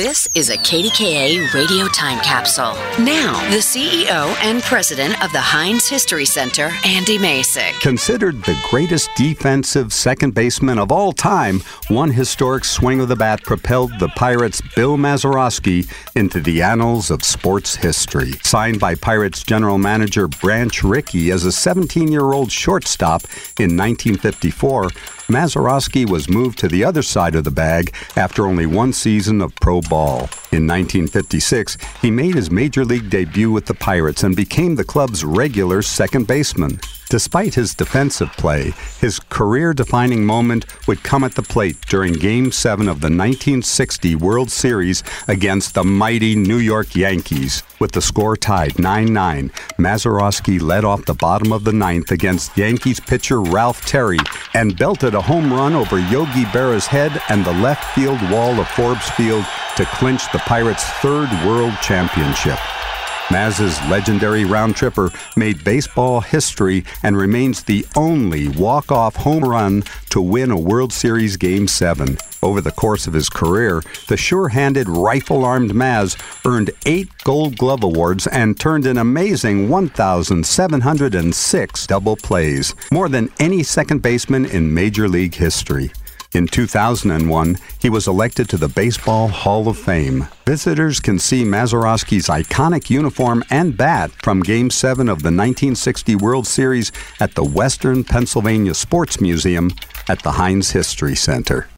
This is a KDKA radio time capsule. Now, the CEO and president of the Heinz History Center, Andy Masich. Considered the greatest defensive second baseman of all time, one historic swing of the bat propelled the Pirates' Bill Mazeroski into the annals of sports history. Signed by Pirates general manager Branch Rickey as a 17 year old shortstop in 1954, Mazeroski was moved to the other side of the bag after only one season of pro ball. In 1956, he made his major league debut with the Pirates and became the club's regular second baseman. Despite his defensive play, his career defining moment would come at the plate during Game 7 of the 1960 World Series against the mighty New York Yankees. With the score tied 9 9, Mazeroski led off the bottom of the ninth against Yankees pitcher Ralph Terry and belted a home run over Yogi Berra's head and the left field wall of Forbes Field to clinch the Pirates' third World Championship. Maz's legendary round tripper made baseball history and remains the only walk-off home run to win a World Series Game 7. Over the course of his career, the sure-handed rifle-armed Maz earned eight Gold Glove awards and turned an amazing 1,706 double plays, more than any second baseman in Major League history. In 2001, he was elected to the Baseball Hall of Fame. Visitors can see Mazeroski's iconic uniform and bat from Game 7 of the 1960 World Series at the Western Pennsylvania Sports Museum at the Heinz History Center.